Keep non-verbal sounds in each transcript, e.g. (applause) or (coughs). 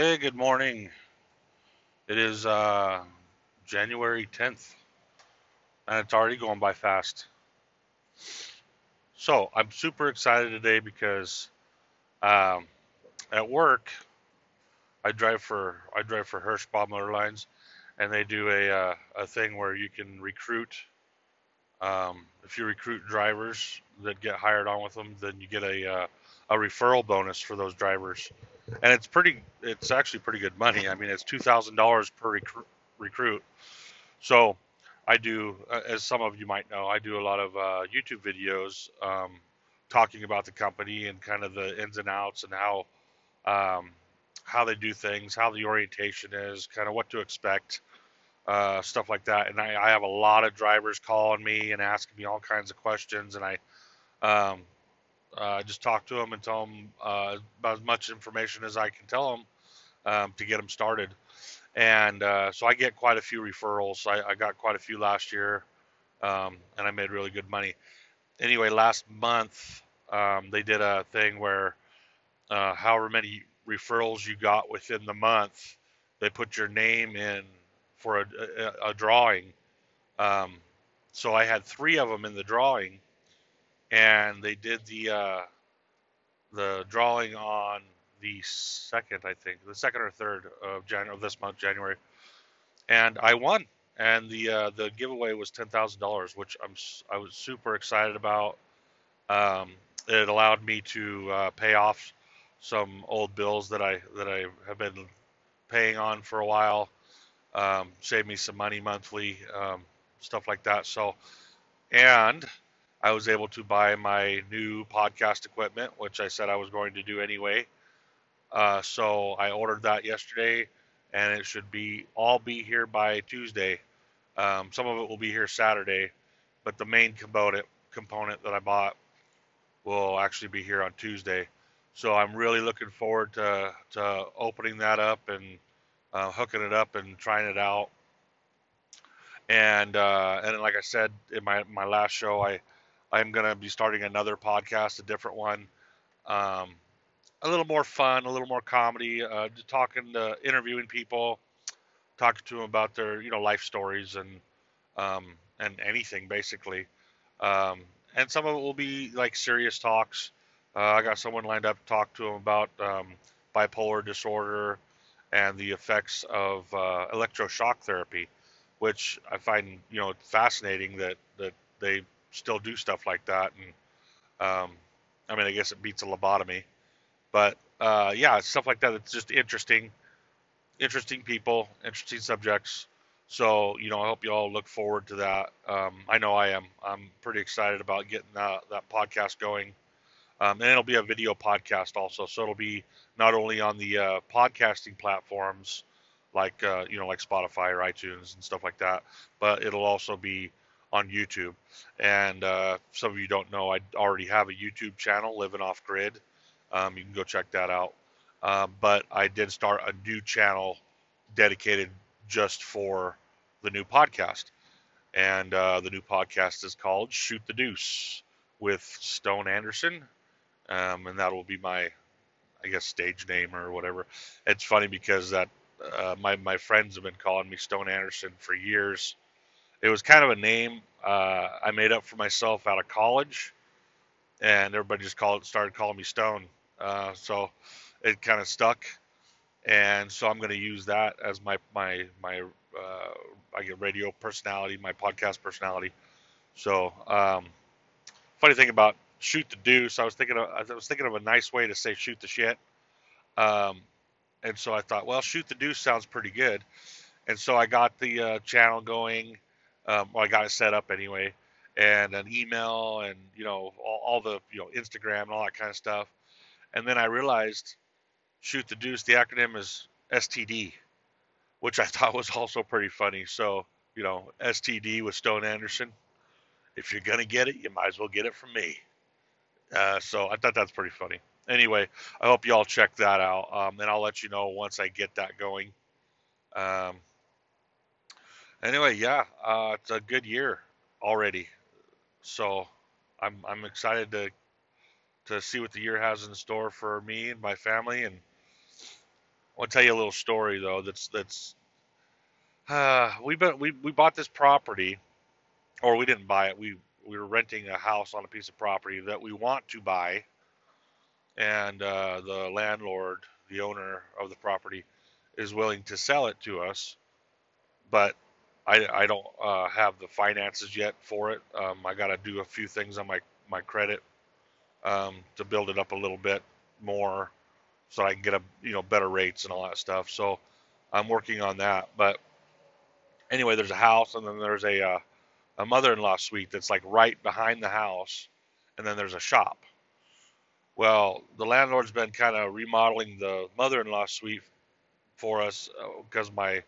Hey, good morning. It is uh, January 10th, and it's already going by fast. So I'm super excited today because um, at work I drive for I drive for Hirschbach Airlines, and they do a uh, a thing where you can recruit. Um, if you recruit drivers that get hired on with them, then you get a uh, a referral bonus for those drivers, and it's pretty. It's actually pretty good money. I mean, it's two thousand dollars per recru- recruit. So, I do, uh, as some of you might know, I do a lot of uh, YouTube videos um, talking about the company and kind of the ins and outs and how um, how they do things, how the orientation is, kind of what to expect, uh, stuff like that. And I, I, have a lot of drivers calling me and asking me all kinds of questions, and I um, uh, just talk to them and tell them uh, about as much information as I can tell them um, to get them started. And uh, so I get quite a few referrals. I, I got quite a few last year, um, and I made really good money. Anyway, last month um, they did a thing where uh, however many referrals you got within the month, they put your name in for a, a, a drawing. Um, so I had three of them in the drawing, and they did the uh, the drawing on the second, I think, the second or third of January of this month, January, and I won. And the uh, the giveaway was ten thousand dollars, which I'm I was super excited about. Um, it allowed me to uh, pay off some old bills that I that I have been paying on for a while. Um, save me some money monthly, um, stuff like that. So, and I was able to buy my new podcast equipment, which I said I was going to do anyway. Uh, so I ordered that yesterday, and it should be all be here by Tuesday. Um, some of it will be here Saturday, but the main component component that I bought will actually be here on Tuesday. So I'm really looking forward to, to opening that up and uh, hooking it up and trying it out. And uh, and like I said in my my last show, I I'm gonna be starting another podcast, a different one, um, a little more fun, a little more comedy, uh, talking to interviewing people, talking to them about their you know life stories and um, and anything basically. Um, and some of it will be like serious talks. Uh, I got someone lined up to talk to him about um, bipolar disorder and the effects of uh, electroshock therapy, which I find you know fascinating that that they still do stuff like that. And um, I mean, I guess it beats a lobotomy, but uh, yeah, stuff like that. It's just interesting, interesting people, interesting subjects. So you know, I hope you all look forward to that. Um, I know I am. I'm pretty excited about getting that that podcast going. Um, and it'll be a video podcast also. So it'll be not only on the uh, podcasting platforms like uh, you know like Spotify or iTunes and stuff like that, but it'll also be on YouTube. And uh, some of you don't know, I already have a YouTube channel, Living Off Grid. Um, you can go check that out. Uh, but I did start a new channel dedicated just for the new podcast. And uh, the new podcast is called Shoot the Deuce with Stone Anderson um, and that will be my, I guess, stage name or whatever. It's funny because that uh, my my friends have been calling me Stone Anderson for years. It was kind of a name uh, I made up for myself out of college, and everybody just called started calling me Stone. Uh, so it kind of stuck, and so I'm going to use that as my my my uh, I get radio personality, my podcast personality. So um, funny thing about shoot the deuce. I was thinking of I was thinking of a nice way to say shoot the shit. Um, and so I thought, well, shoot the deuce sounds pretty good. And so I got the uh, channel going. Um, well, I got it set up anyway, and an email, and you know all, all the you know Instagram and all that kind of stuff. And then I realized, shoot the deuce. The acronym is STD, which I (laughs) thought was also pretty funny. So you know STD with Stone Anderson. If you're gonna get it, you might as well get it from me. Uh, so I thought that's pretty funny. Anyway, I hope you all check that out, um, and I'll let you know once I get that going. Um, anyway, yeah, uh, it's a good year already, so I'm I'm excited to to see what the year has in store for me and my family, and to tell you a little story though. That's that's uh, we been we we bought this property, or we didn't buy it. We we were renting a house on a piece of property that we want to buy, and uh, the landlord, the owner of the property, is willing to sell it to us, but I, I don't uh, have the finances yet for it. Um, I got to do a few things on my my credit um, to build it up a little bit more, so I can get a you know better rates and all that stuff. So I'm working on that. But anyway, there's a house, and then there's a uh, a mother-in-law suite that's like right behind the house, and then there's a shop. Well, the landlord's been kind of remodeling the mother-in-law suite for us because uh, my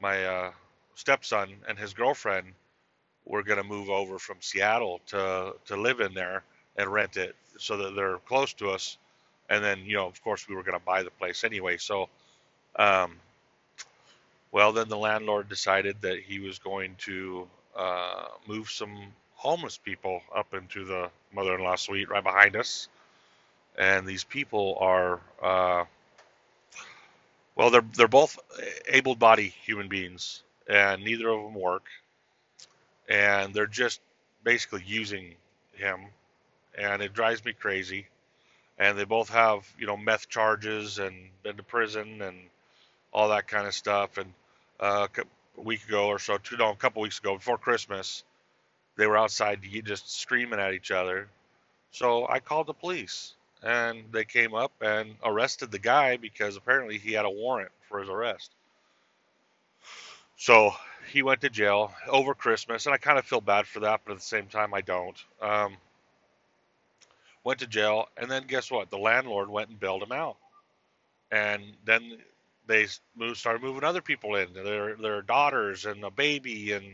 my uh, stepson and his girlfriend were going to move over from Seattle to to live in there and rent it so that they're close to us. And then, you know, of course, we were going to buy the place anyway. So, um, well, then the landlord decided that he was going to uh, move some homeless people up into the mother-in-law suite right behind us. And these people are, uh, well, they're they're both able-bodied human beings and neither of them work, and they're just basically using him, and it drives me crazy. And they both have, you know, meth charges and been to prison and all that kind of stuff. And uh, a week ago or so, two, no, a couple weeks ago, before Christmas, they were outside just screaming at each other. So I called the police, and they came up and arrested the guy because apparently he had a warrant for his arrest. So he went to jail over Christmas, and I kind of feel bad for that, but at the same time, I don't. Um, went to jail, and then guess what? The landlord went and bailed him out, and then they moved, started moving other people in, their their daughters and a baby, and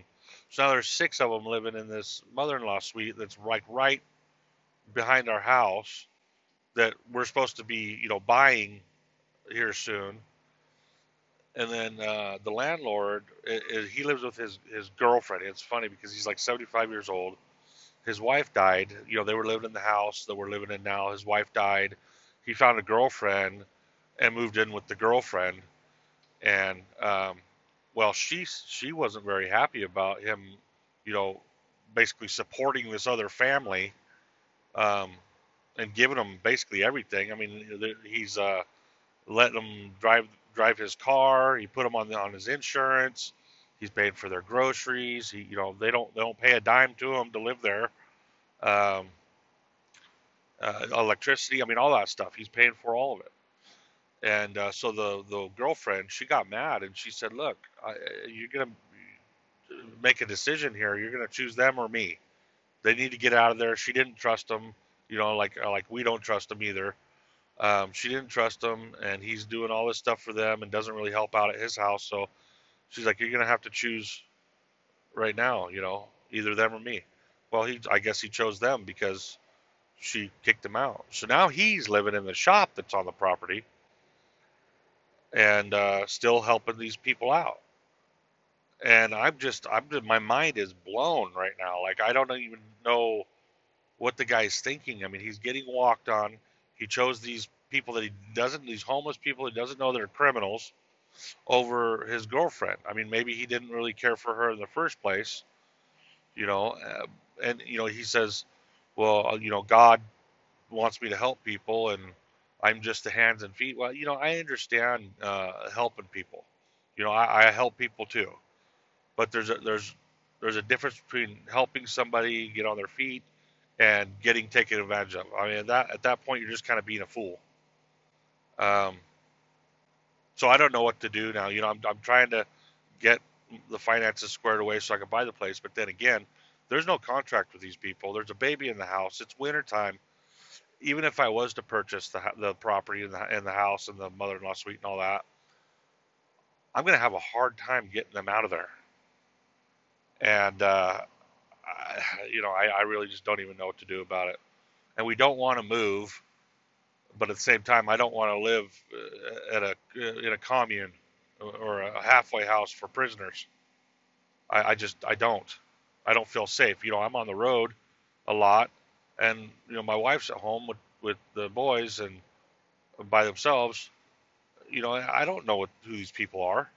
so now there's six of them living in this mother-in-law suite that's like right behind our house that we're supposed to be, you know, buying here soon and then uh, the landlord he lives with his his girlfriend. It's funny because he's like 75 years old. His wife died. You know, they were living in the house that we're living in now. His wife died. He found a girlfriend and moved in with the girlfriend. And um, well, she she wasn't very happy about him. You know, basically supporting this other family. Um, and giving them basically everything. I mean, he's uh, letting them drive drive his car. He put them on the, on his insurance. He's paying for their groceries. He, you know, they don't they don't pay a dime to him to live there. Um, uh, electricity. I mean, all that stuff. He's paying for all of it. And uh, so the the girlfriend, she got mad and she said, "Look, I, you're gonna make a decision here. You're gonna choose them or me. They need to get out of there." She didn't trust them. You know, like like we don't trust them either. Um, she didn't trust him, and he's doing all this stuff for them and doesn't really help out at his house. So she's like, "You're gonna have to choose right now, you know, either them or me." Well, he, I guess he chose them because she kicked him out. So now he's living in the shop that's on the property and uh, still helping these people out. And I'm just, I'm just, my mind is blown right now. Like I don't even know what the guy's thinking. I mean, he's getting walked on he chose these people that he doesn't, these homeless people he doesn't know they're criminals, over his girlfriend. I mean, maybe he didn't really care for her in the first place, you know. Uh, and you know, he says, "Well, uh, you know, God wants me to help people, and I'm just the hands and feet." Well, you know, I understand uh, helping people. You know, I, I help people too, but there's a, there's there's a difference between helping somebody get on their feet and getting taken advantage of. I mean, at that at that point, you're just kind of being a fool. Um, so I don't know what to do now. You know, I'm I'm trying to get the finances squared away so I can buy the place. But then again, there's no contract with these people. There's a baby in the house. It's winter time. Even if I was to purchase the the property and the in the house and the mother-in-law suite and all that, I'm going to have a hard time getting them out of there. And uh, I, you know, I, I really just don't even know what to do about it. And we don't want to move, but at the same time, I don't want to live uh, at a in a commune or a halfway house for prisoners. I, I just I don't. I don't feel safe. You know, I'm on the road a lot, and you know, my wife's at home with with the boys and by themselves. you know, I don't know what, who these people are.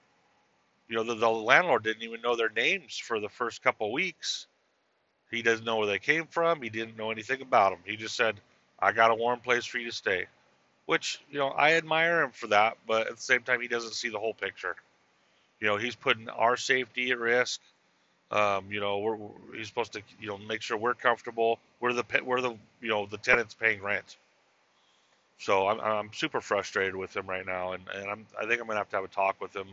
You know, the, the landlord didn't even know their names for the first couple of weeks. He doesn't know where they came from. He didn't know anything about them. He just said, "I got a warm place for you to stay," which you know I admire him for that. But at the same time, he doesn't see the whole picture. You know, he's putting our safety at risk. Um, you know, we're, he's supposed to you know make sure we're comfortable. We're the we're the you know the tenants paying rent. So I'm, I'm super frustrated with him right now, and, and I'm, I think I'm gonna have to have a talk with him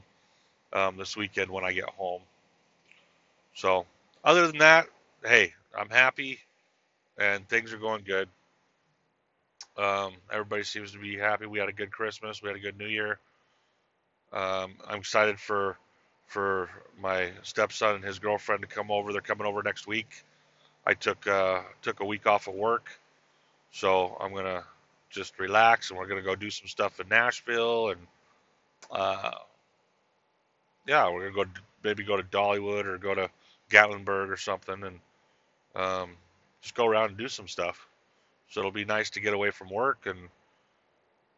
um, this weekend when I get home. So other than that, hey, I'm happy, and things are going good. Um, everybody seems to be happy. We had a good Christmas. We had a good New Year. Um, I'm excited for for my stepson and his girlfriend to come over. They're coming over next week. I took uh, took a week off of work, so I'm gonna just relax, and we're gonna go do some stuff in Nashville, and uh, yeah, we're gonna go maybe go to Dollywood or go to Gatlinburg or something, and um, just go around and do some stuff. So it'll be nice to get away from work and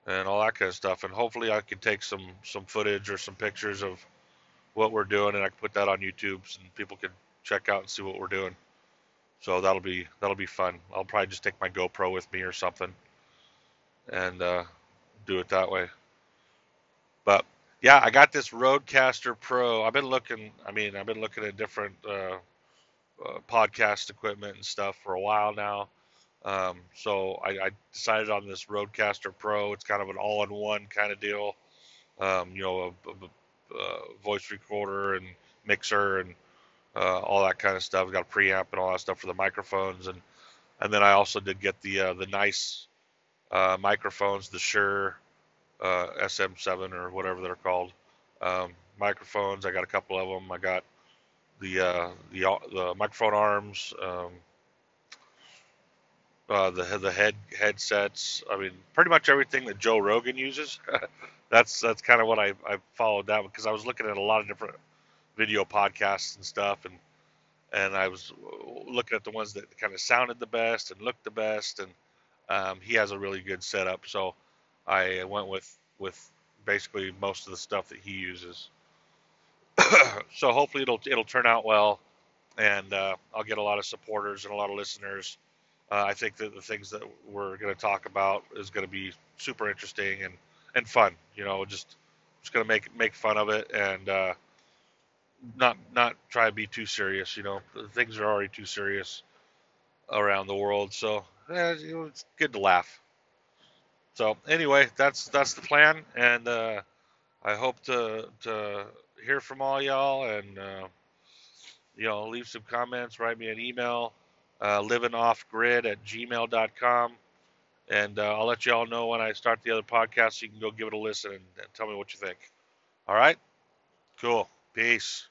and all that kind of stuff. And hopefully, I can take some some footage or some pictures of what we're doing, and I can put that on YouTube, and people can check out and see what we're doing. So that'll be that'll be fun. I'll probably just take my GoPro with me or something and uh, do it that way. But yeah, I got this Rodecaster Pro. I've been looking. I mean, I've been looking at different uh, uh, podcast equipment and stuff for a while now. Um, so I, I, decided on this Rodecaster Pro. It's kind of an all-in-one kind of deal. Um, you know, a, a, voice recorder and mixer and uh, all that kind of stuff. Got a preamp and all that stuff for the microphones, and and then I also did get the uh, the nice uh, microphones, the Shure uh, SM7 or whatever they're called. Um, microphones, I got a couple of them. I got the uh, the the microphone arms, um, uh, the the head headsets. I mean, pretty much everything that Joe Rogan uses. (laughs) that's that's kind of what I I followed that because I was looking at a lot of different video podcasts and stuff, and and I was looking at the ones that kind of sounded the best and looked the best, and um, he has a really good setup. So I went with with basically most of the stuff that he uses. (coughs) so hopefully it'll it'll turn out well, and uh, I'll get a lot of supporters and a lot of listeners. Uh, I think that the things that we're going to talk about is going to be super interesting and and fun. You know, just just going to make make fun of it and uh, not not try to be too serious. You know, things are already too serious around the world, so eh, it's good to laugh. So anyway, that's that's the plan, and uh, I hope to to hear from all y'all, and uh, you know, leave some comments, write me an email, uh, livingoffgrid at gmail.com, and uh, I'll let y'all know when I start the other podcast, so you can go give it a listen and, and tell me what you think. All right, cool, peace.